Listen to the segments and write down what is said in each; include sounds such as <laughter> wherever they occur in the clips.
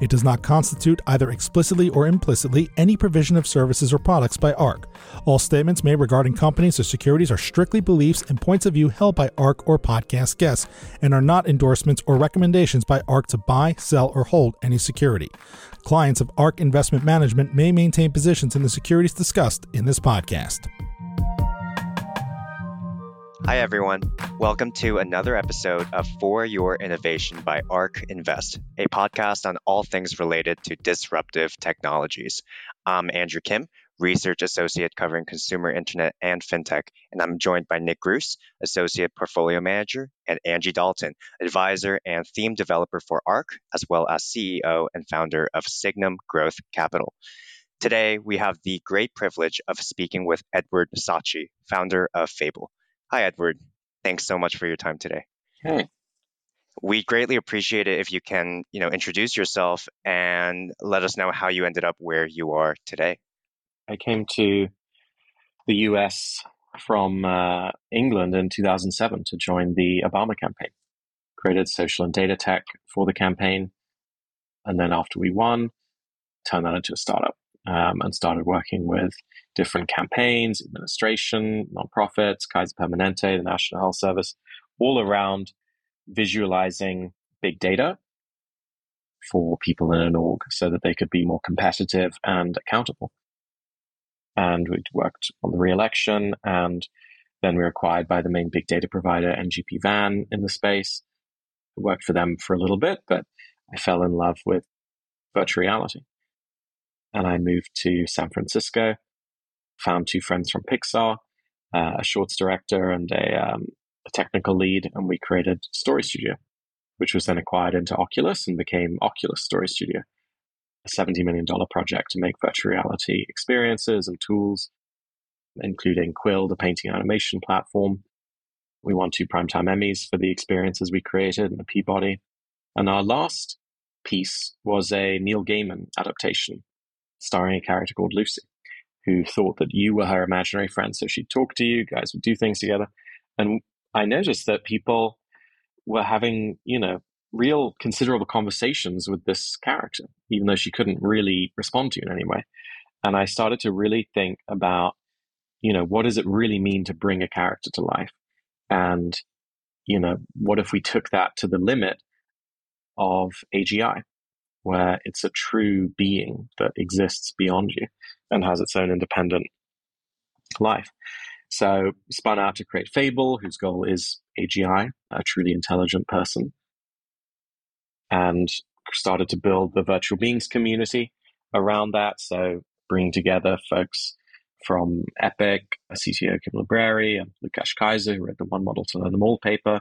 It does not constitute, either explicitly or implicitly, any provision of services or products by ARK. All statements made regarding companies or securities are strictly beliefs and points of view held by ARK or podcast guests and are not endorsements or recommendations by ARK to buy, sell, or hold any security. Clients of ARK Investment Management may maintain positions in the securities discussed in this podcast. Hi, everyone. Welcome to another episode of For Your Innovation by ARK Invest, a podcast on all things related to disruptive technologies. I'm Andrew Kim, Research Associate covering consumer internet and fintech, and I'm joined by Nick Grous, Associate Portfolio Manager, and Angie Dalton, Advisor and Theme Developer for ARK, as well as CEO and founder of Signum Growth Capital. Today, we have the great privilege of speaking with Edward Saatchi, founder of Fable. Hi, Edward. Thanks so much for your time today. Hey. We greatly appreciate it if you can, you know, introduce yourself and let us know how you ended up where you are today. I came to the US from uh, England in 2007 to join the Obama campaign. Created social and data tech for the campaign. And then after we won, turned that into a startup um, and started working with different campaigns, administration, nonprofits, Kaiser Permanente, the National Health Service, all around visualizing big data for people in an org so that they could be more competitive and accountable. And we'd worked on the re-election and then we were acquired by the main big data provider, NGP Van, in the space. I worked for them for a little bit, but I fell in love with virtual reality and I moved to San Francisco. Found two friends from Pixar, uh, a shorts director and a, um, a technical lead, and we created Story Studio, which was then acquired into Oculus and became Oculus Story Studio, a $70 million project to make virtual reality experiences and tools, including Quill, the painting animation platform. We won two Primetime Emmys for the experiences we created and the Peabody. And our last piece was a Neil Gaiman adaptation starring a character called Lucy, who thought that you were her imaginary friend. So she'd talk to you, guys would do things together. And I noticed that people were having, you know, real considerable conversations with this character, even though she couldn't really respond to you in any way. And I started to really think about, you know, what does it really mean to bring a character to life? And, you know, what if we took that to the limit of AGI? where it's a true being that exists beyond you and has its own independent life. So spun out to create Fable, whose goal is AGI, a truly intelligent person, and started to build the virtual beings community around that. So bringing together folks from Epic, CTO Kim Libreri, and Lukasz Kaiser, who wrote the One Model to Learn Them All paper,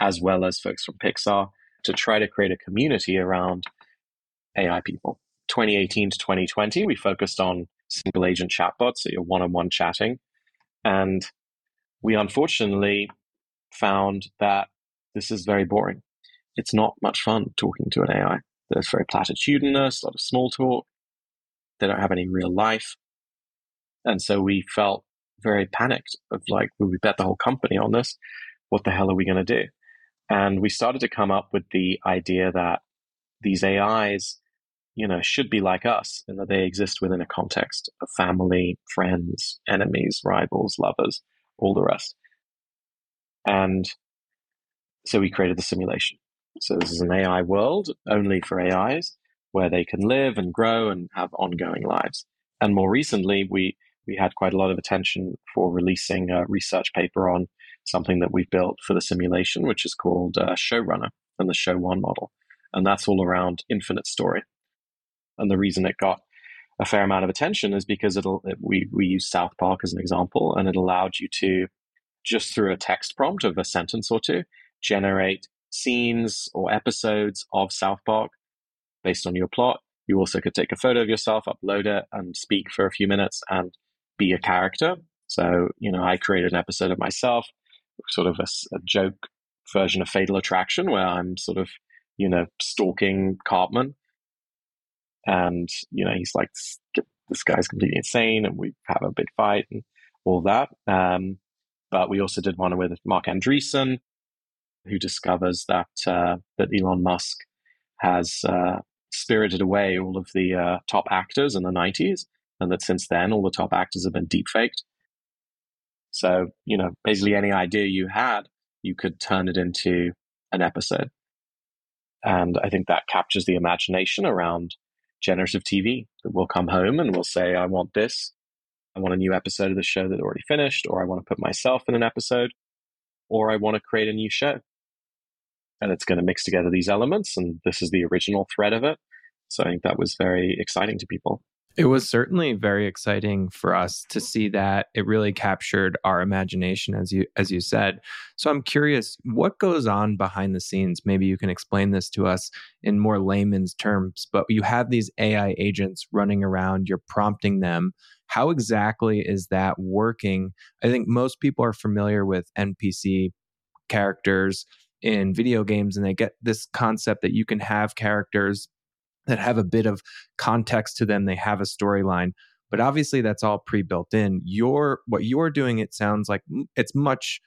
as well as folks from Pixar, to try to create a community around AI people. 2018 to 2020, we focused on single agent chatbots, so your one on one chatting. And we unfortunately found that this is very boring. It's not much fun talking to an AI. There's very platitudinous, a lot of small talk. They don't have any real life. And so we felt very panicked of like, will we bet the whole company on this? What the hell are we going to do? And we started to come up with the idea that these AIs you know, should be like us in that they exist within a context of family, friends, enemies, rivals, lovers, all the rest. And so we created the simulation. So this is an AI world only for AIs where they can live and grow and have ongoing lives. And more recently, we, we had quite a lot of attention for releasing a research paper on something that we've built for the simulation, which is called uh, Showrunner and the Show One model. And that's all around infinite story. And the reason it got a fair amount of attention is because it'll it, we we use South Park as an example, and it allowed you to just through a text prompt of a sentence or two generate scenes or episodes of South Park based on your plot. You also could take a photo of yourself, upload it, and speak for a few minutes and be a character. So, you know, I created an episode of myself, sort of a, a joke version of Fatal Attraction, where I'm sort of, you know, stalking Cartman. And, you know, he's like, this guy's completely insane, and we have a big fight and all that. Um, but we also did one with Marc Andreessen, who discovers that uh, that Elon Musk has uh, spirited away all of the uh, top actors in the 90s, and that since then all the top actors have been deepfaked. So, you know, basically any idea you had, you could turn it into an episode. And I think that captures the imagination around generative TV. That we'll come home and we'll say, I want this. I want a new episode of the show that already finished, or I want to put myself in an episode, or I want to create a new show and it's going to mix together these elements. And this is the original thread of it. So I think that was very exciting to people. It was certainly very exciting for us to see that it really captured our imagination as you as you said. So I'm curious what goes on behind the scenes. Maybe you can explain this to us in more layman's terms, but you have these AI agents running around, you're prompting them. How exactly is that working? I think most people are familiar with NPC characters in video games and they get this concept that you can have characters that have a bit of context to them they have a storyline but obviously that's all pre-built in. Your what you're doing it sounds like it's much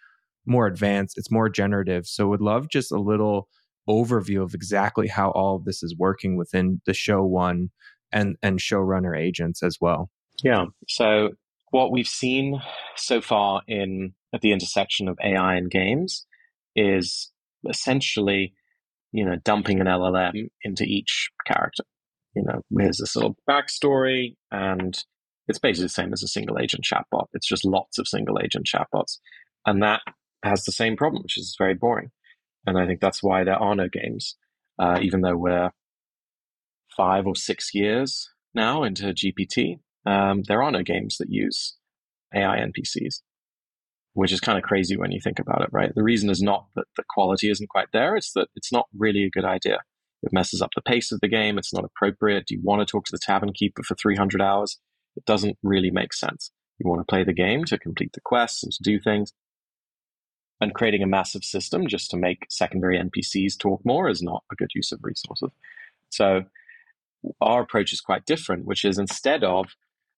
more advanced it's more generative so would love just a little overview of exactly how all of this is working within the show one and and showrunner agents as well. Yeah so what we've seen so far in at the intersection of ai and games is essentially, you know, dumping an LLM into each character. You know, here's this little backstory, and it's basically the same as a single agent chatbot. It's just lots of single agent chatbots. And that has the same problem, which is very boring. And I think that's why there are no games, uh, even though we're five or six years now into GPT. Um, there are no games that use AI NPCs which is kind of crazy when you think about it, right? The reason is not that the quality isn't quite there, it's that it's not really a good idea. It messes up the pace of the game, it's not appropriate. Do you want to talk to the tavern keeper for 300 hours? It doesn't really make sense. You want to play the game to complete the quests and to do things. And creating a massive system just to make secondary NPCs talk more is not a good use of resources. So our approach is quite different, which is instead of,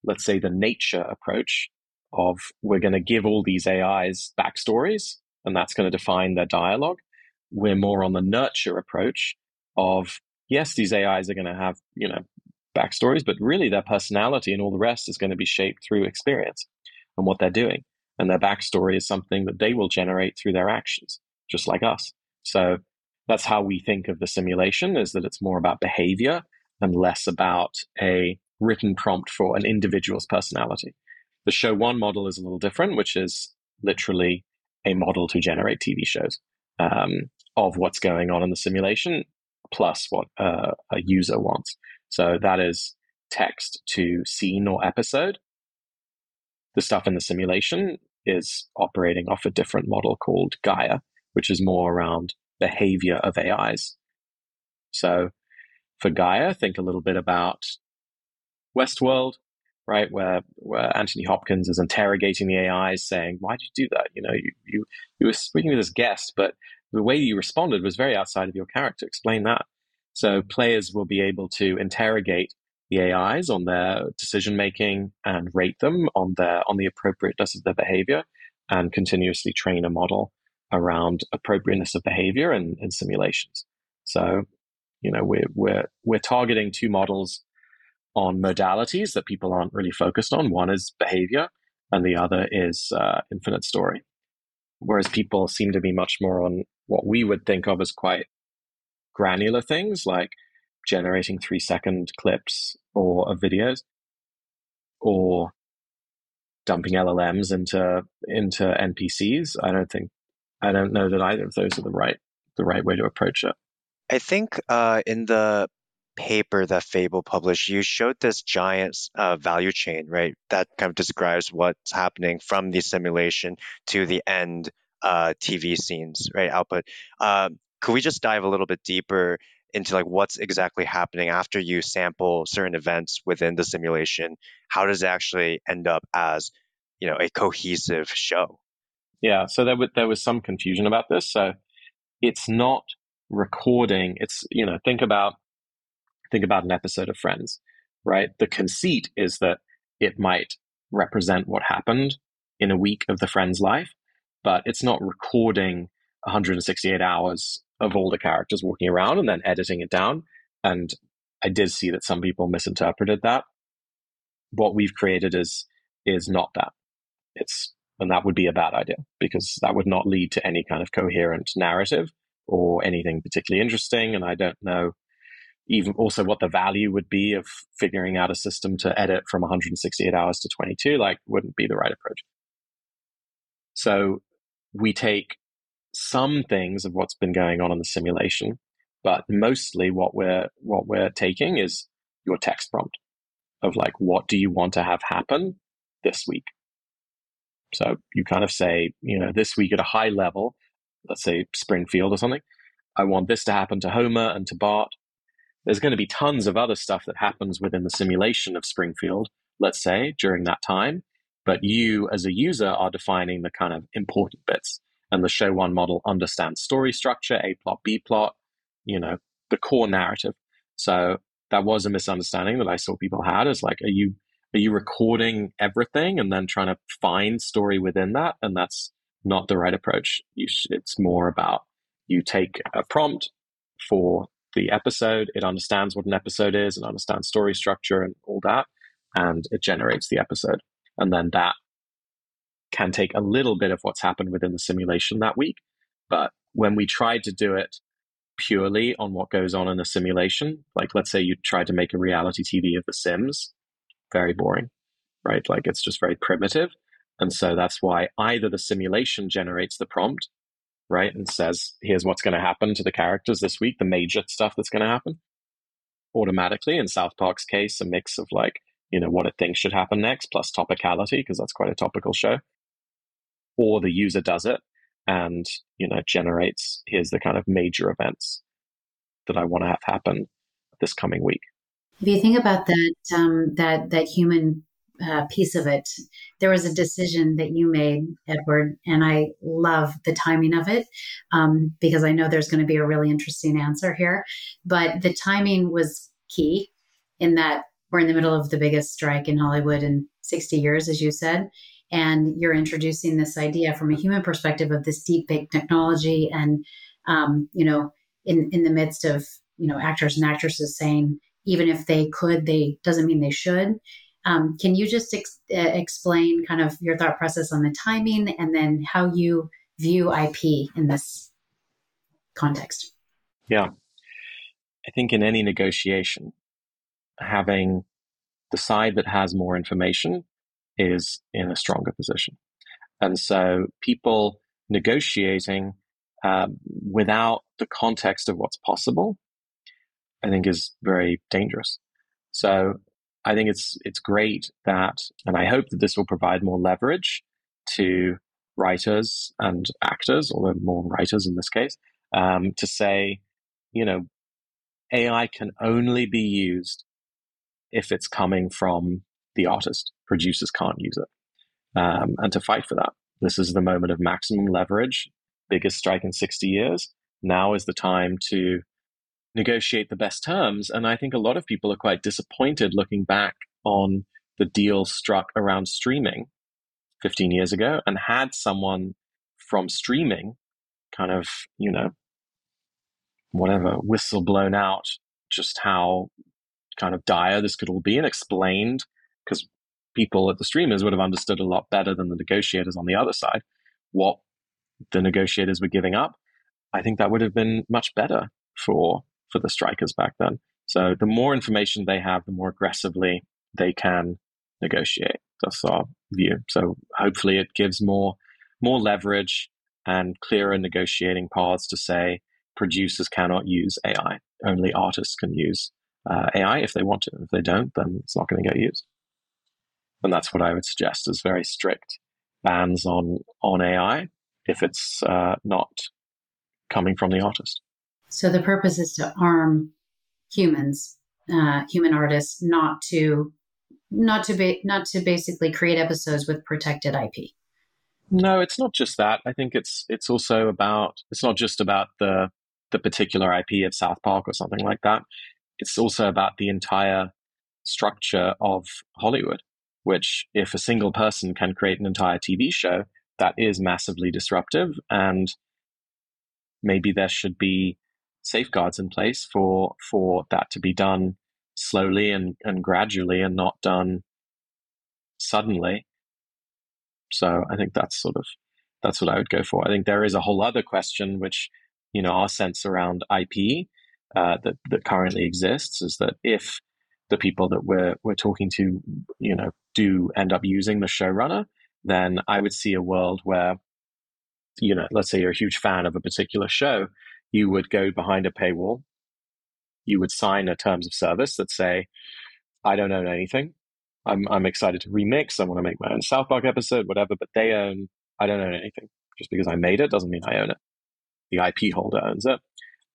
let's say, the nature approach, of we're going to give all these AIs backstories and that's going to define their dialogue. We're more on the nurture approach of yes, these AIs are going to have, you know, backstories, but really their personality and all the rest is going to be shaped through experience and what they're doing. And their backstory is something that they will generate through their actions, just like us. So that's how we think of the simulation is that it's more about behavior and less about a written prompt for an individual's personality. The show one model is a little different, which is literally a model to generate TV shows um, of what's going on in the simulation plus what uh, a user wants. So that is text to scene or episode. The stuff in the simulation is operating off a different model called Gaia, which is more around behavior of AIs. So for Gaia, think a little bit about Westworld, right? Where where Anthony Hopkins is interrogating the AIs, saying, "Why did you do that? You know, you you you were speaking to this guest, but the way you responded was very outside of your character. Explain that." So players will be able to interrogate the AIs on their decision making and rate them on their on the appropriateness of their behavior, and continuously train a model around appropriateness of behavior in, in simulations. So, you know, we're we're we're targeting two models on modalities that people aren't really focused on. One is behavior, and the other is uh, infinite story. Whereas people seem to be much more on what we would think of as quite granular things like generating three second clips or of videos or dumping LLMs into into NPCs. I don't think I don't know that either of those are the right the right way to approach it. I think uh, in the paper that Fable published, you showed this giant uh, value chain, right? That kind of describes what's happening from the simulation to the end uh, TV scenes, right? Output. Um, could we just dive a little bit deeper into like what's exactly happening after you sample certain events within the simulation how does it actually end up as you know a cohesive show yeah so there there was some confusion about this so it's not recording it's you know think about think about an episode of friends right the conceit is that it might represent what happened in a week of the friend's life but it's not recording 168 hours of all the characters walking around and then editing it down. And I did see that some people misinterpreted that. What we've created is is not that. It's and that would be a bad idea because that would not lead to any kind of coherent narrative or anything particularly interesting. And I don't know even also what the value would be of figuring out a system to edit from 168 hours to 22 like wouldn't be the right approach so we take some things of what's been going on in the simulation, but mostly what we're what we're taking is your text prompt of like what do you want to have happen this week. So you kind of say, you know, this week at a high level, let's say Springfield or something, I want this to happen to Homer and to Bart. There's going to be tons of other stuff that happens within the simulation of Springfield, let's say, during that time. But you, as a user, are defining the kind of important bits and the show one model understands story structure, A plot, B plot, you know, the core narrative. So that was a misunderstanding that I saw people had is like, are you are you recording everything and then trying to find story within that? And that's not the right approach. Should, it's more about you take a prompt for the episode, it understands what an episode is, and understands story structure and all that, and it generates the episode. And then that can take a little bit of what's happened within the simulation that week. But when we tried to do it purely on what goes on in a simulation, like let's say you tried to make a reality TV of The Sims, very boring, right? Like it's just very primitive. And so that's why either the simulation generates the prompt, right, and says, here's what's going to happen to the characters this week, the major stuff that's going to happen automatically. In South Park's case, a mix of like, you know, what it thinks should happen next plus topicality, because that's quite a topical show or the user does it and you know generates here's the kind of major events that I want to have happen this coming week. If you think about that um, that that human uh, piece of it, there was a decision that you made, Edward, and I love the timing of it um, because I know there's going to be a really interesting answer here. But the timing was key in that we're in the middle of the biggest strike in Hollywood in 60 years, as you said and you're introducing this idea from a human perspective of this deep fake technology and um, you know in in the midst of you know actors and actresses saying even if they could they doesn't mean they should um, can you just ex- uh, explain kind of your thought process on the timing and then how you view ip in this context yeah i think in any negotiation having the side that has more information is in a stronger position. And so people negotiating um, without the context of what's possible, I think is very dangerous. So I think it's it's great that, and I hope that this will provide more leverage to writers and actors, although more writers in this case, um, to say, you know, AI can only be used if it's coming from the artist. Producers can't use it. Um, and to fight for that, this is the moment of maximum leverage, biggest strike in 60 years. Now is the time to negotiate the best terms. And I think a lot of people are quite disappointed looking back on the deal struck around streaming 15 years ago and had someone from streaming kind of, you know, whatever, whistle blown out just how kind of dire this could all be and explained because people at the streamers would have understood a lot better than the negotiators on the other side what the negotiators were giving up. I think that would have been much better for for the strikers back then. So the more information they have, the more aggressively they can negotiate. That's our view. So hopefully it gives more more leverage and clearer negotiating paths to say producers cannot use AI. Only artists can use uh, AI if they want to. If they don't, then it's not going to get used. And that's what I would suggest is very strict bans on on AI if it's uh, not coming from the artist. So the purpose is to arm humans, uh, human artists, not to not to be not to basically create episodes with protected IP. No, it's not just that. I think it's it's also about it's not just about the the particular IP of South Park or something like that. It's also about the entire structure of Hollywood, which if a single person can create an entire TV show, that is massively disruptive and maybe there should be safeguards in place for for that to be done slowly and, and gradually and not done suddenly. So I think that's sort of that's what I would go for. I think there is a whole other question, which you know our sense around IP uh, that that currently exists is that if the people that we're we're talking to, you know, do end up using the showrunner, then I would see a world where, you know, let's say you're a huge fan of a particular show, you would go behind a paywall, you would sign a terms of service that say, I don't own anything. I'm I'm excited to remix. I want to make my own South Park episode, whatever. But they own. I don't own anything. Just because I made it doesn't mean I own it. The IP holder owns it.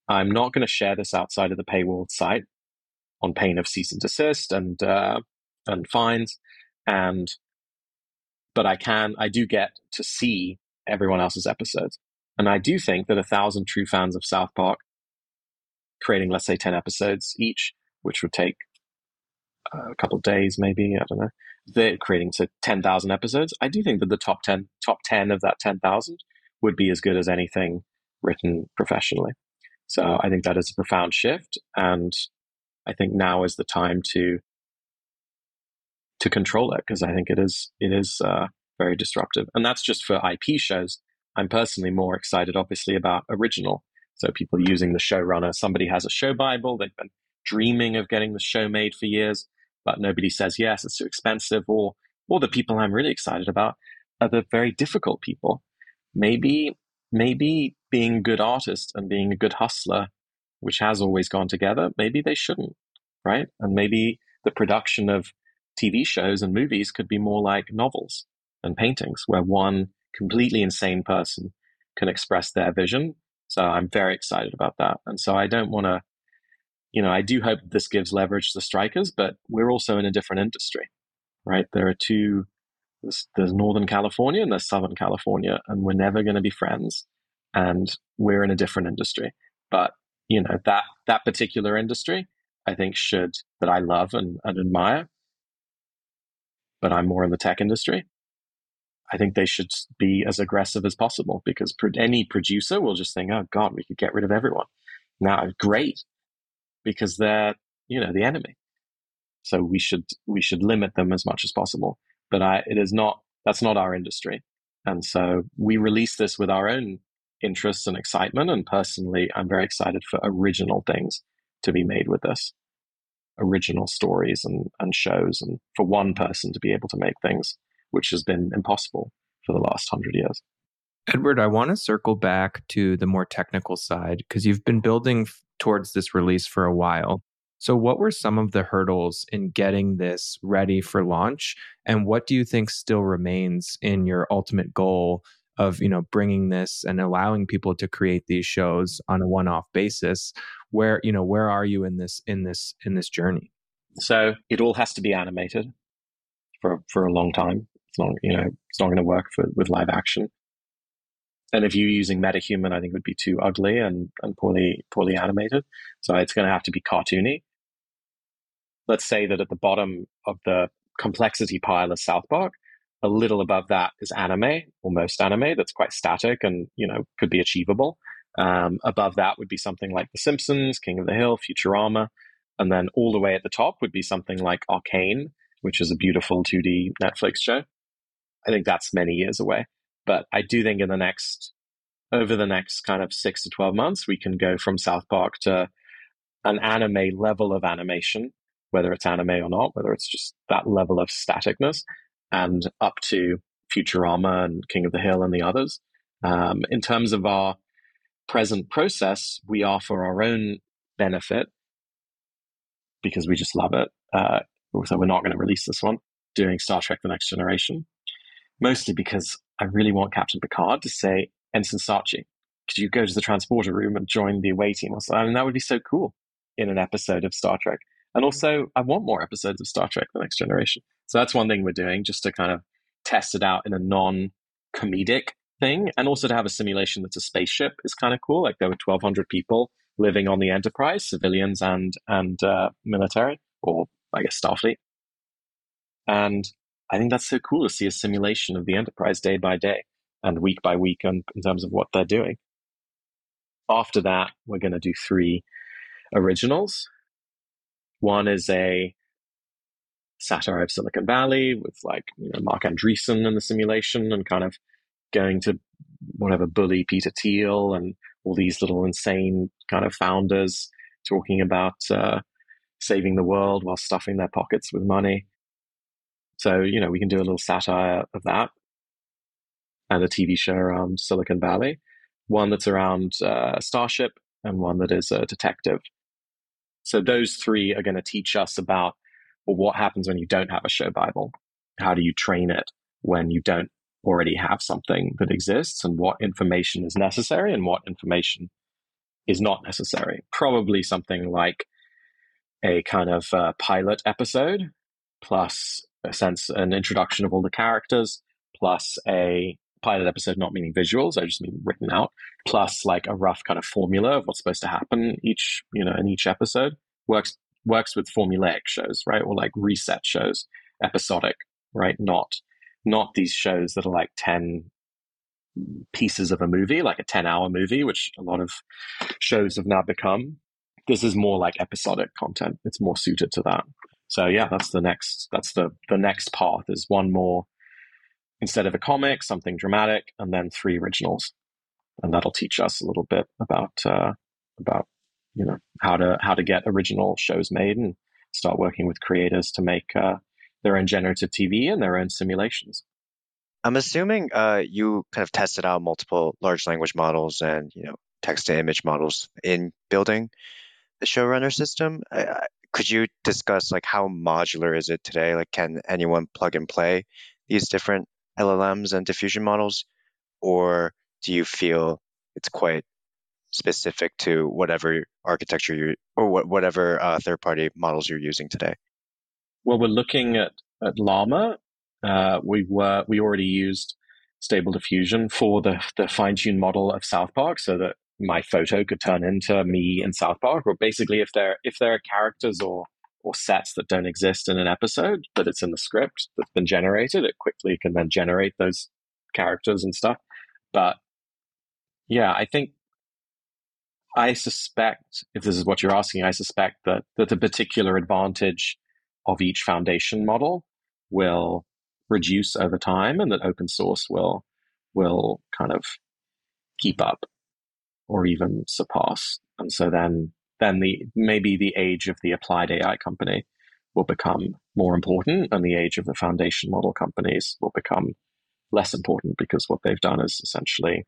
I'm not going to share this outside of the paywall site on pain of cease and desist and uh, and fines. And but I can I do get to see everyone else's episodes, and I do think that a thousand true fans of South Park creating, let's say, 10 episodes each, which would take uh, a couple days, maybe. I don't know. They're creating to 10,000 episodes. I do think that the top 10, top 10 of that 10,000 would be as good as anything written professionally. So I think that is a profound shift. And I think now is the time to, to control it because I think it is, it is, uh, very disruptive. And that's just for IP shows. I'm personally more excited, obviously, about original so people using the showrunner, somebody has a show Bible, they've been dreaming of getting the show made for years, but nobody says yes, it's too expensive, or or the people I'm really excited about are the very difficult people. Maybe maybe being a good artist and being a good hustler, which has always gone together, maybe they shouldn't, right? And maybe the production of TV shows and movies could be more like novels and paintings, where one completely insane person can express their vision so I'm very excited about that. And so I don't want to, you know, I do hope this gives leverage to strikers, but we're also in a different industry, right? There are two, there's, there's Northern California and there's Southern California, and we're never going to be friends. And we're in a different industry. But, you know, that, that particular industry, I think should, that I love and, and admire, but I'm more in the tech industry. I think they should be as aggressive as possible because any producer will just think, oh God, we could get rid of everyone. Now, great, because they're, you know, the enemy. So we should, we should limit them as much as possible. But I, it is not, that's not our industry. And so we release this with our own interests and excitement. And personally, I'm very excited for original things to be made with this original stories and, and shows and for one person to be able to make things which has been impossible for the last hundred years. Edward, I want to circle back to the more technical side because you've been building f- towards this release for a while. So, what were some of the hurdles in getting this ready for launch? And what do you think still remains in your ultimate goal of, you know, bringing this and allowing people to create these shows on a one-off basis? Where, you know, where are you in this in this in this journey? So, it all has to be animated for for a long time. It's not, you know, it's not going to work for, with live action. And if you're using MetaHuman, I think it would be too ugly and, and poorly poorly animated. So it's going to have to be cartoony. Let's say that at the bottom of the complexity pile is South Park. A little above that is anime, almost anime, that's quite static and you know could be achievable. Um, above that would be something like The Simpsons, King of the Hill, Futurama, and then all the way at the top would be something like Arcane, which is a beautiful 2D Netflix show. I think that's many years away. But I do think in the next, over the next kind of six to 12 months, we can go from South Park to an anime level of animation, whether it's anime or not, whether it's just that level of staticness, and up to Futurama and King of the Hill and the others. Um, in terms of our present process, we are for our own benefit because we just love it. Uh, so we're not going to release this one, doing Star Trek The Next Generation mostly because I really want Captain Picard to say Ensign Saatchi, could you go to the transporter room and join the away team? I mean, that would be so cool in an episode of Star Trek. And also, I want more episodes of Star Trek: The Next Generation. So that's one thing we're doing, just to kind of test it out in a non-comedic thing, and also to have a simulation that's a spaceship is kind of cool. Like there were 1,200 people living on the Enterprise, civilians and and uh, military, or I guess Starfleet. And I think that's so cool to see a simulation of the Enterprise day by day and week by week in, in terms of what they're doing. After that, we're going to do three originals. One is a satire of Silicon Valley with like you know Marc Andreessen in the simulation and kind of going to whatever bully Peter Thiel and all these little insane kind of founders talking about uh, saving the world while stuffing their pockets with money. So you know we can do a little satire of that and a TV show around Silicon Valley, one that's around uh, Starship and one that is a detective. So those three are going to teach us about well, what happens when you don't have a show Bible? How do you train it when you don't already have something that exists and what information is necessary and what information is not necessary? Probably something like a kind of uh, pilot episode plus a sense, an introduction of all the characters plus a pilot episode not meaning visuals i just mean written out plus like a rough kind of formula of what's supposed to happen each you know in each episode works works with formulaic shows, right? Or like reset shows, episodic, right? Not not these shows that are like 10 pieces of a movie, like a 10 hour movie, which a lot of shows have now become. This is more like episodic content. It's more suited to that. So yeah, that's the next that's the the next path is one more instead of a comic, something dramatic, and then three originals. And that'll teach us a little bit about uh, about you know how to how to get original shows made and start working with creators to make uh, their own generative TV and their own simulations. I'm assuming uh, you kind of tested out multiple large language models and you know text to image models in building the showrunner system. Uh, could you discuss like how modular is it today? Like, can anyone plug and play these different LLMs and diffusion models, or do you feel it's quite specific to whatever architecture you or what, whatever uh, third party models you're using today? Well, we're looking at, at Llama. Uh, we were we already used Stable Diffusion for the the fine tuned model of South Park, so that my photo could turn into me in South Park. Or basically, if there if there are characters or or sets that don't exist in an episode, but it's in the script that's been generated, it quickly can then generate those characters and stuff. But yeah, I think I suspect, if this is what you're asking, I suspect that, that the particular advantage of each foundation model will reduce over time and that open source will will kind of keep up or even surpass. And so then then the maybe the age of the applied AI company will become more important and the age of the foundation model companies will become less important because what they've done is essentially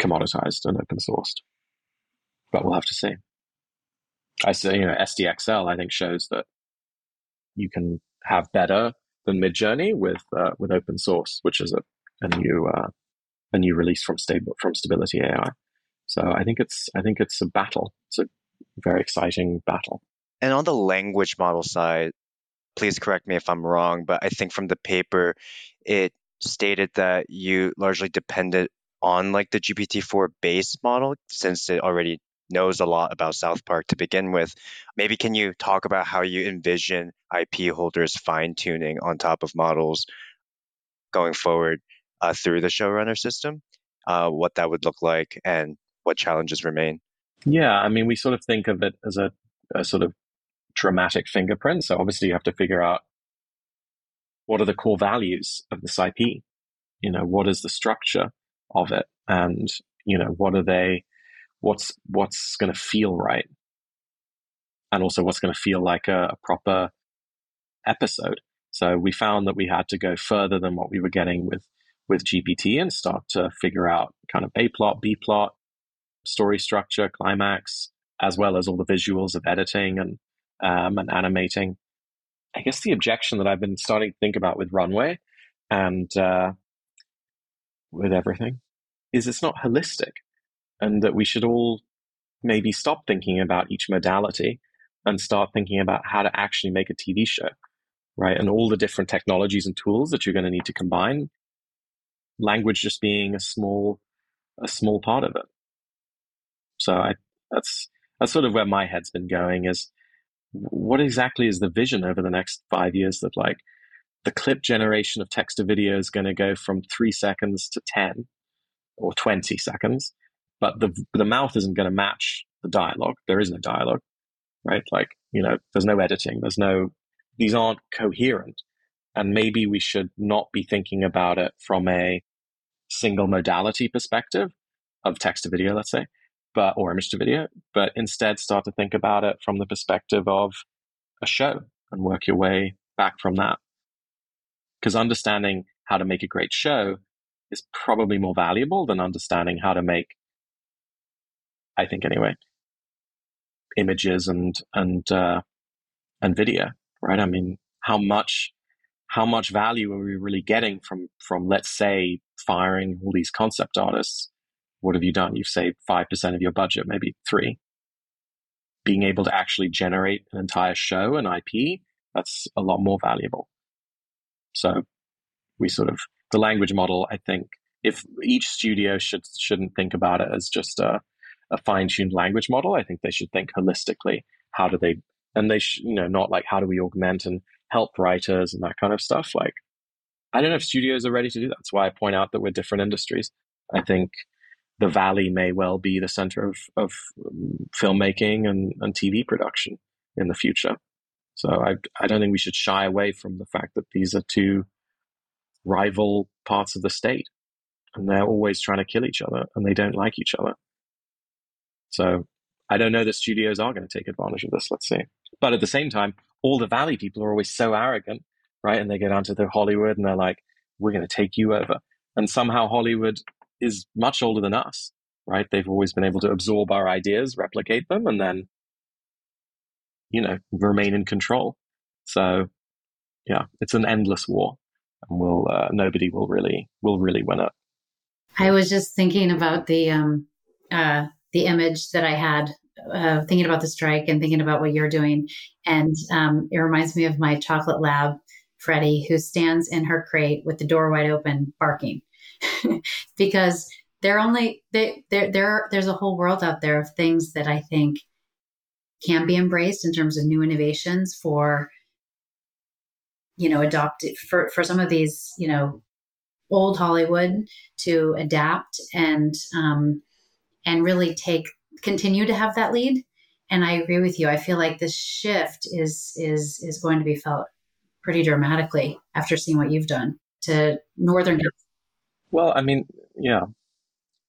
commoditized and open sourced. But we'll have to see. I say, you know, SDXL, I think shows that you can have better than Midjourney with uh, with open source, which is a, a new uh, a new release from stable from Stability AI. So I think it's I think it's a battle. It's a very exciting battle. And on the language model side, please correct me if I'm wrong, but I think from the paper it stated that you largely depended on like the GPT-4 base model since it already knows a lot about South Park to begin with. Maybe can you talk about how you envision IP holders fine tuning on top of models going forward uh, through the showrunner system, uh, what that would look like, and what challenges remain? Yeah, I mean, we sort of think of it as a, a sort of dramatic fingerprint. So obviously, you have to figure out what are the core values of this IP. You know, what is the structure? of it and you know what are they what's what's going to feel right and also what's going to feel like a, a, proper episode so we found that we had to go further than what we were getting with with gpt and start to figure out kind of a plot b plot story structure climax as well as all the visuals of editing and um, and animating i guess the objection that i've been starting to think about with runway and uh, with everything is it's not holistic and that we should all maybe stop thinking about each modality and start thinking about how to actually make a TV show, right? And all the different technologies and tools that you're going to need to combine. Language just being a small, a small part of it. So I, that's that's sort of where my head's been going. Is what exactly is the vision over the next five years that like the clip generation of text to video is going to go from three seconds to 10 or 20 seconds, but the, the mouth isn't going to match the dialogue. There is no dialogue, right? Like, you know, there's no editing. There's no, these aren't coherent. And maybe we should not be thinking about it from a single modality perspective of text to video, let's say, but, or image to video, but instead start to think about it from the perspective of a show and work your way back from that. Because understanding how to make a great show is probably more valuable than understanding how to make, I think anyway, images and and uh, and video. Right? I mean, how much how much value are we really getting from from let's say firing all these concept artists? What have you done? You've saved five percent of your budget, maybe three. Being able to actually generate an entire show and IP, that's a lot more valuable. So we sort of the language model, I think if each studio should shouldn't think about it as just a, a fine tuned language model, I think they should think holistically. How do they and they sh- you know not like how do we augment and help writers and that kind of stuff. Like I don't know if studios are ready to do that. That's why I point out that we're different industries. I think the Valley may well be the center of, of um, filmmaking and, and TV production in the future. So I, I don't think we should shy away from the fact that these are two rival parts of the state and they're always trying to kill each other and they don't like each other. So I don't know that studios are going to take advantage of this, let's see. But at the same time, all the Valley people are always so arrogant, right? And they get onto the Hollywood and they're like, we're going to take you over. And somehow Hollywood is much older than us, right? They've always been able to absorb our ideas, replicate them, and then, you know, remain in control. So, yeah, it's an endless war and will uh, nobody will really will really win it. I was just thinking about the um, uh, the image that I had, uh, thinking about the strike and thinking about what you're doing, and um, it reminds me of my chocolate lab, Freddie, who stands in her crate with the door wide open, barking, <laughs> because they're only they there there there's a whole world out there of things that I think can be embraced in terms of new innovations for you know adopt for for some of these you know old Hollywood to adapt and um, and really take continue to have that lead. And I agree with you. I feel like this shift is is is going to be felt pretty dramatically after seeing what you've done to Northern. Well, I mean, yeah,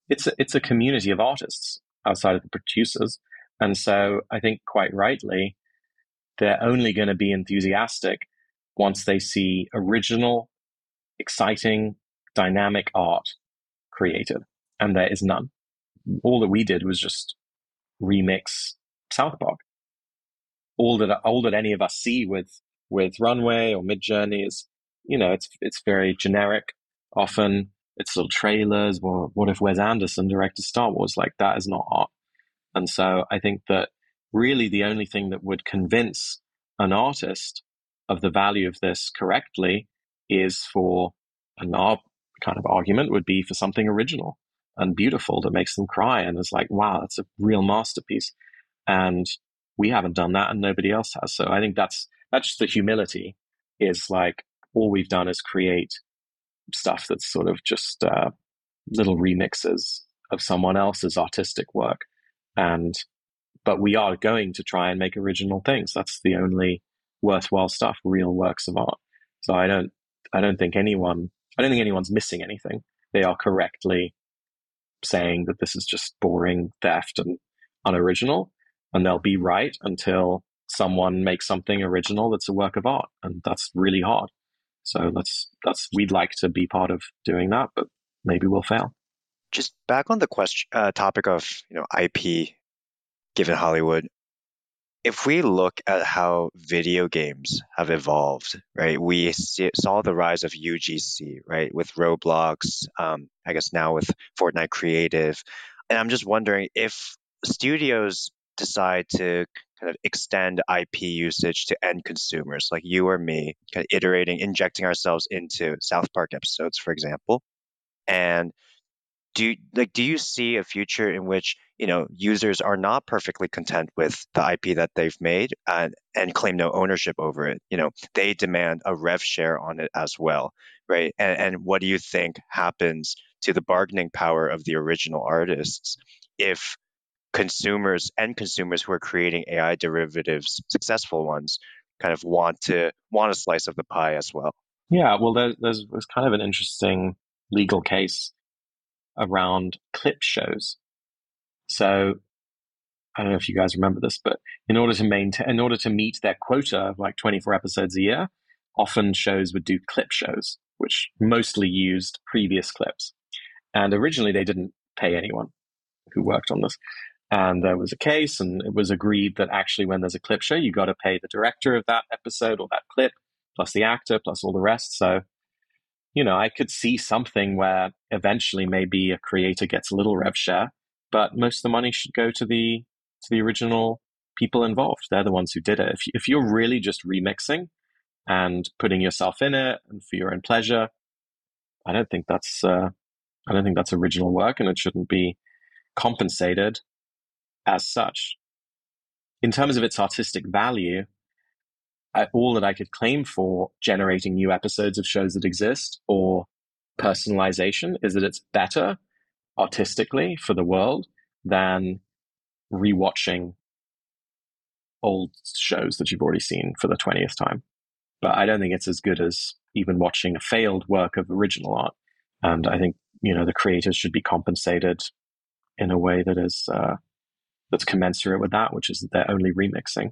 it's a, it's a community of artists outside of the producers, and so I think quite rightly they're only going to be enthusiastic once they see original, exciting, dynamic art created, and there is none. All that we did was just remix South Park. All that all that any of us see with with Runway or Midjourney is, you know, it's it's very generic. Often it's little trailers. Or what if Wes Anderson directed Star Wars? Like that is not art. And so I think that really the only thing that would convince an artist of the value of this correctly is for, and our kind of argument would be for something original and beautiful that makes them cry and is like, wow, that's a real masterpiece. And we haven't done that and nobody else has. So I think that's, that's just the humility is like all we've done is create stuff that's sort of just uh, little remixes of someone else's artistic work. And, but we are going to try and make original things. That's the only worthwhile stuff, real works of art. So I don't, I don't think anyone, I don't think anyone's missing anything. They are correctly saying that this is just boring theft and unoriginal, and they'll be right until someone makes something original that's a work of art, and that's really hard. So let's that's we'd like to be part of doing that, but maybe we'll fail. Just back on the question uh, topic of you know IP, given Hollywood, if we look at how video games have evolved, right, we see, saw the rise of UGC, right, with Roblox, um, I guess now with Fortnite Creative. And I'm just wondering if studios decide to kind of extend IP usage to end consumers like you or me, kind of iterating, injecting ourselves into South Park episodes, for example. And do you, like do you see a future in which you know users are not perfectly content with the IP that they've made and and claim no ownership over it? You know, they demand a rev share on it as well, right? And, and what do you think happens to the bargaining power of the original artists if consumers and consumers who are creating AI derivatives, successful ones, kind of want to want a slice of the pie as well. Yeah, well, there's there's, there's kind of an interesting legal case around clip shows. So I don't know if you guys remember this, but in order to maintain, in order to meet their quota of like 24 episodes a year, often shows would do clip shows, which mostly used previous clips. And originally they didn't pay anyone who worked on this. And there was a case, and it was agreed that actually, when there's a clip show, you got to pay the director of that episode or that clip, plus the actor, plus all the rest. So, you know, I could see something where eventually maybe a creator gets a little rev share, but most of the money should go to the to the original people involved. They're the ones who did it. If, if you're really just remixing and putting yourself in it and for your own pleasure, I don't think that's uh, I don't think that's original work, and it shouldn't be compensated as such. In terms of its artistic value, all that I could claim for generating new episodes of shows that exist or personalization is that it's better artistically for the world than rewatching old shows that you've already seen for the 20th time. But I don't think it's as good as even watching a failed work of original art. And I think, you know, the creators should be compensated in a way that is uh, that's commensurate with that, which is that they're only remixing.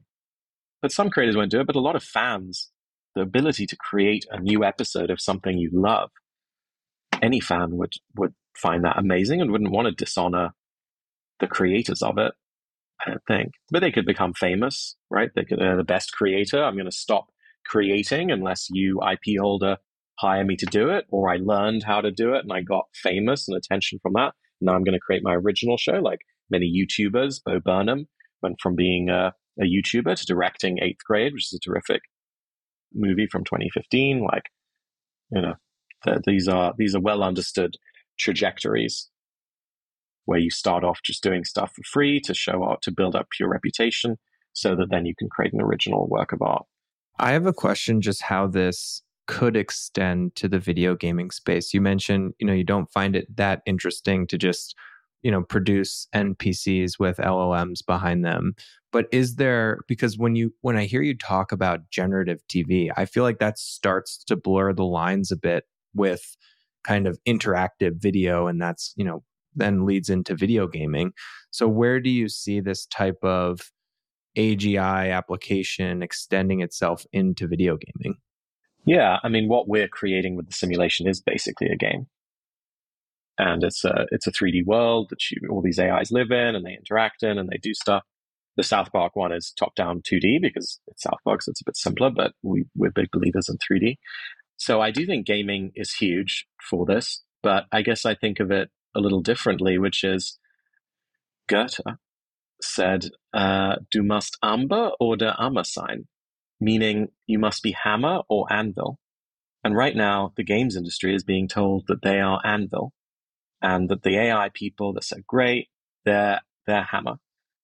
But some creators won't do it, but a lot of fans, the ability to create a new episode of something you love, any fan would would find that amazing and wouldn't want to dishonor the creators of it. I don't think, but they could become famous, right? They could, uh, the best creator. I'm going to stop creating unless you IP holder hire me to do it, or I learned how to do it and I got famous and attention from that. Now I'm going to create my original show. Like many YouTubers. Bo Burnham went from being a, a YouTuber to directing Eighth Grade, which is a terrific movie from 2015. Like, you know, these are these are well understood trajectories where you start off just doing stuff for free to show out to build up your reputation so that then you can create an original work of art. I have a question just how this could extend to the video gaming space. You mentioned, you know, you don't find it that interesting to just you know produce npcs with llms behind them. But is there because when you when i hear you talk about generative tv i feel like that starts to blur the lines a bit with kind of interactive video and that's you know then leads into video gaming. So where do you see this type of agi application extending itself into video gaming? Yeah i mean what we're creating with the simulation is basically a game and it's a it's a 3D world that you, all these AIs live in and they interact in and they do stuff. The South Park one is top down 2D because it's South Park, so it's a bit simpler. But we we're big believers in 3D. So I do think gaming is huge for this, but I guess I think of it a little differently, which is Goethe said, uh, "Du must amber oder Hammer sein," meaning you must be hammer or anvil. And right now, the games industry is being told that they are anvil and that the AI people that said, great, they're, they're hammer.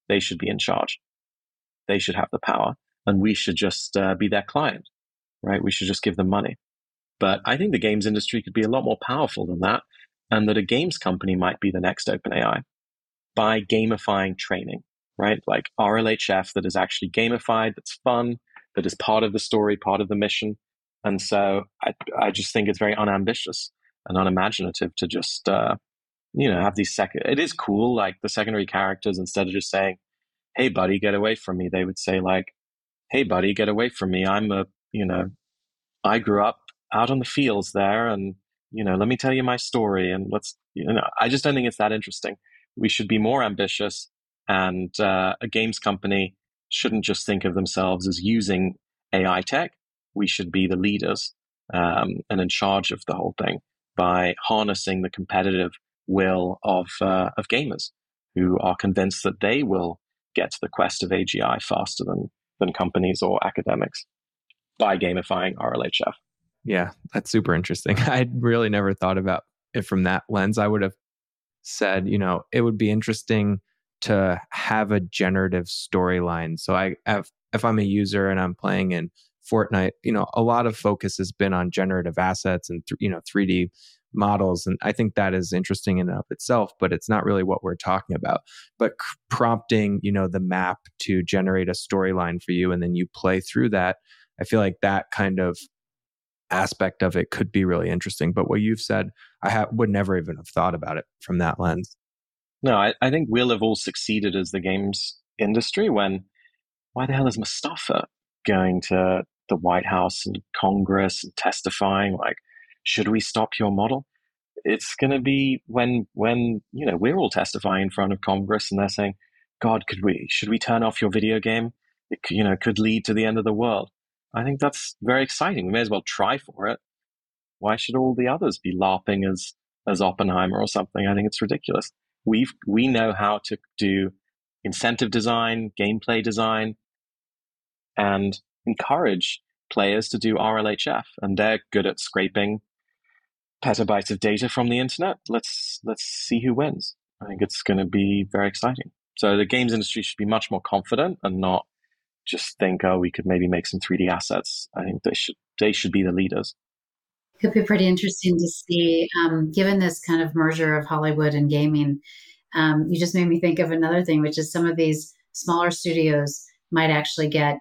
They should be in charge. They should have the power and we should just uh, be their client, right? We should just give them money. But I think the games industry could be a lot more powerful than that. And that a games company might be the next OpenAI by gamifying training, right? Like RLHF that is actually gamified, that's fun, that is part of the story, part of the mission. And so I, I just think it's very unambitious and unimaginative to just uh, you know have these second it is cool like the secondary characters instead of just saying hey buddy get away from me they would say like hey buddy get away from me i'm a you know i grew up out on the fields there and you know let me tell you my story and let's you know i just don't think it's that interesting we should be more ambitious and uh, a games company shouldn't just think of themselves as using AI tech. We should be the leaders um, and in charge of the whole thing by harnessing the competitive will of uh, of gamers who are convinced that they will get to the quest of AGI faster than than companies or academics by gamifying RLHF. Yeah, that's super interesting. <laughs> I'd really never thought about it from that lens. I would have said, you know, it would be interesting to have a generative storyline. So I have, if I'm a user and I'm playing in Fortnite, you know, a lot of focus has been on generative assets and you know 3D models, and I think that is interesting in and of itself. But it's not really what we're talking about. But c- prompting, you know, the map to generate a storyline for you, and then you play through that. I feel like that kind of aspect of it could be really interesting. But what you've said, I ha- would never even have thought about it from that lens. No, I, I think we'll have all succeeded as the games industry when why the hell is Mustafa going to the White House and Congress and testifying like, should we stop your model? It's going to be when when you know we're all testifying in front of Congress and they're saying, God, could we should we turn off your video game? It you know could lead to the end of the world. I think that's very exciting. We may as well try for it. Why should all the others be larping as as Oppenheimer or something? I think it's ridiculous. We've we know how to do incentive design, gameplay design, and encourage players to do RLHF, and they're good at scraping petabytes of data from the internet. Let's let's see who wins. I think it's going to be very exciting. So the games industry should be much more confident and not just think, oh, we could maybe make some 3D assets. I think they should they should be the leaders. Could be pretty interesting to see, um, given this kind of merger of Hollywood and gaming. Um, you just made me think of another thing, which is some of these smaller studios might actually get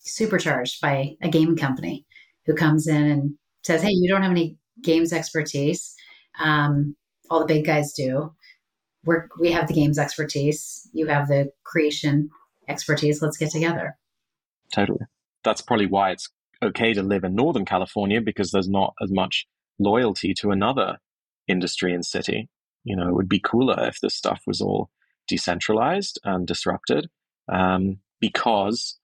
supercharged by a game company who comes in and says, "Hey, you don't have any games expertise. Um, all the big guys do. We're, we have the games expertise. You have the creation expertise. Let's get together." Totally. That's probably why it's okay to live in Northern California because there's not as much loyalty to another industry and city. You know, it would be cooler if this stuff was all decentralized and disrupted um, because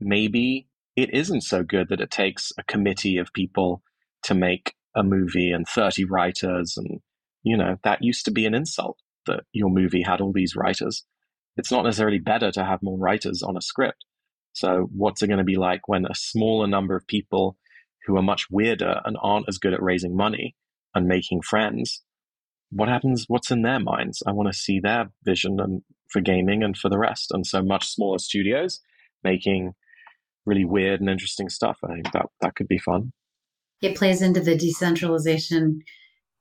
maybe it isn't so good that it takes a committee of people to make a movie and 30 writers. And, you know, that used to be an insult that your movie had all these writers. It's not necessarily better to have more writers on a script. So, what's it going to be like when a smaller number of people who are much weirder and aren't as good at raising money and making friends? What happens? What's in their minds? I want to see their vision and for gaming and for the rest. And so, much smaller studios making really weird and interesting stuff. I think that that could be fun. It plays into the decentralization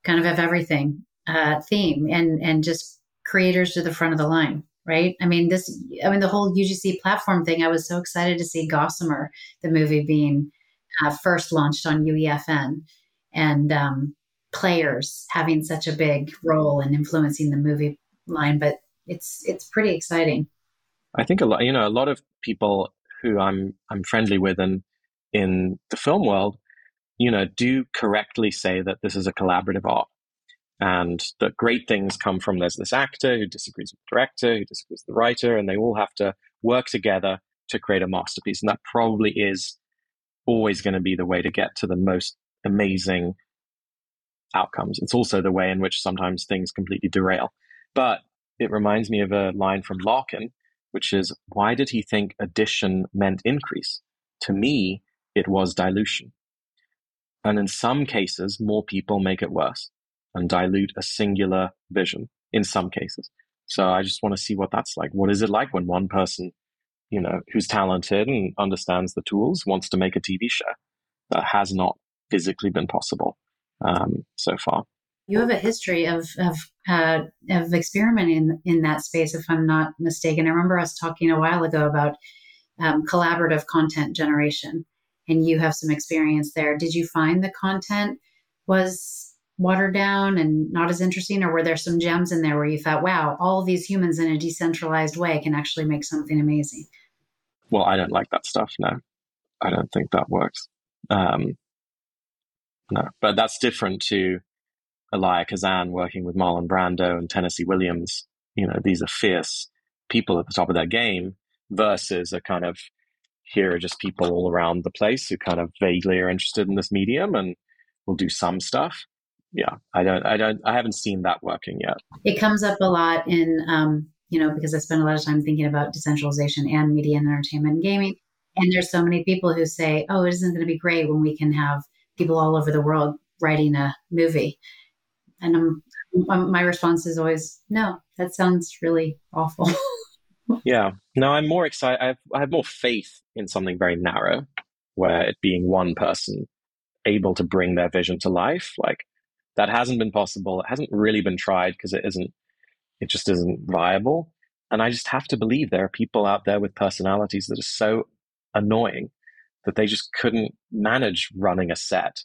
kind of of everything uh, theme and and just creators to the front of the line right? I mean, this, I mean, the whole UGC platform thing, I was so excited to see Gossamer, the movie being uh, first launched on UEFN and um, players having such a big role in influencing the movie line. But it's, it's pretty exciting. I think a lot, you know, a lot of people who I'm, I'm friendly with and in the film world, you know, do correctly say that this is a collaborative art and that great things come from there's this actor who disagrees with the director, who disagrees with the writer, and they all have to work together to create a masterpiece. And that probably is always going to be the way to get to the most amazing outcomes. It's also the way in which sometimes things completely derail. But it reminds me of a line from Larkin, which is, Why did he think addition meant increase? To me, it was dilution. And in some cases, more people make it worse and dilute a singular vision in some cases. So I just want to see what that's like. What is it like when one person, you know, who's talented and understands the tools wants to make a TV show that has not physically been possible um, so far? You have a history of of uh, of experimenting in, that space, if I'm not mistaken. I remember us talking a while ago about um, collaborative content generation, and you have some experience there. Did you find the content was watered down and not as interesting or were there some gems in there where you thought wow all these humans in a decentralized way can actually make something amazing well i don't like that stuff no. I don't think that works. Um, no but that's different to elia kazan working with marlon brando and tennessee williams. You know these are fierce people at the top of their game versus a kind of here are just people all around the place who kind of vaguely are interested in this medium and will do some stuff. Yeah, I don't, I don't, I haven't seen that working yet. It comes up a lot in, um, you know, because I spend a lot of time thinking about decentralization and media and entertainment and gaming. And there's so many people who say, oh, it isn't going to be great when we can have people all over the world writing a movie. And I'm, my response is always, no, that sounds really awful. <laughs> yeah. No, I'm more excited. I have, I have more faith in something very narrow, where it being one person able to bring their vision to life. Like that hasn't been possible. It hasn't really been tried because it isn't, it just isn't viable. And I just have to believe there are people out there with personalities that are so annoying that they just couldn't manage running a set,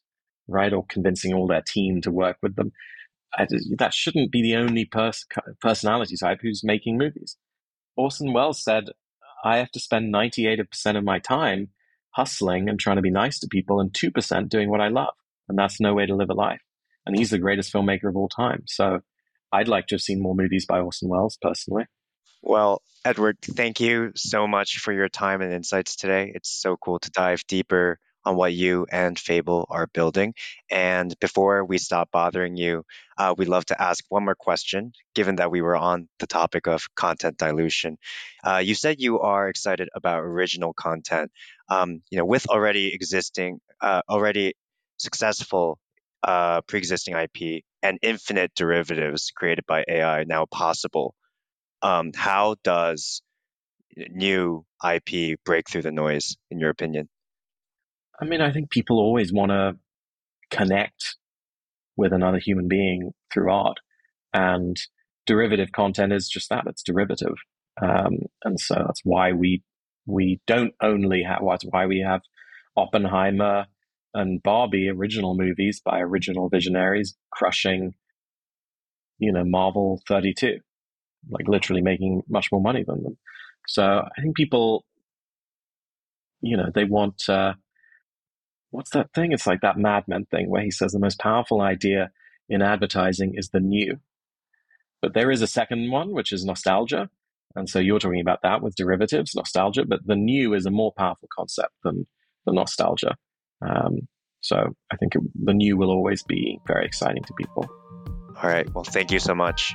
right? Or convincing all their team to work with them. that shouldn't be the only pers- personality type who's making movies. Orson Welles said, I have to spend 98% of my time hustling and trying to be nice to people and 2% doing what I love. And that's no way to live a life. And he's the greatest filmmaker of all time. So I'd like to have seen more movies by Orson Welles personally. Well, Edward, thank you so much for your time and insights today. It's so cool to dive deeper on what you and Fable are building. And before we stop bothering you, uh, we'd love to ask one more question, given that we were on the topic of content dilution. Uh, you said you are excited about original content. Um, you know, with already existing, uh, already successful uh, pre-existing IP and infinite derivatives created by AI now possible um, how does new IP break through the noise, in your opinion? I mean, I think people always want to connect with another human being through art, and derivative content is just that. It's derivative, um, and so that's why we we don't only have that's why we have Oppenheimer and Barbie original movies by original visionaries crushing, you know, Marvel 32 like literally making much more money than them. So I think people, you know, they want, uh, what's that thing? It's like that Mad Men thing where he says the most powerful idea in advertising is the new. But there is a second one, which is nostalgia. And so you're talking about that with derivatives, nostalgia, but the new is a more powerful concept than the nostalgia. Um, so I think it, the new will always be very exciting to people. All right. Well, thank you so much.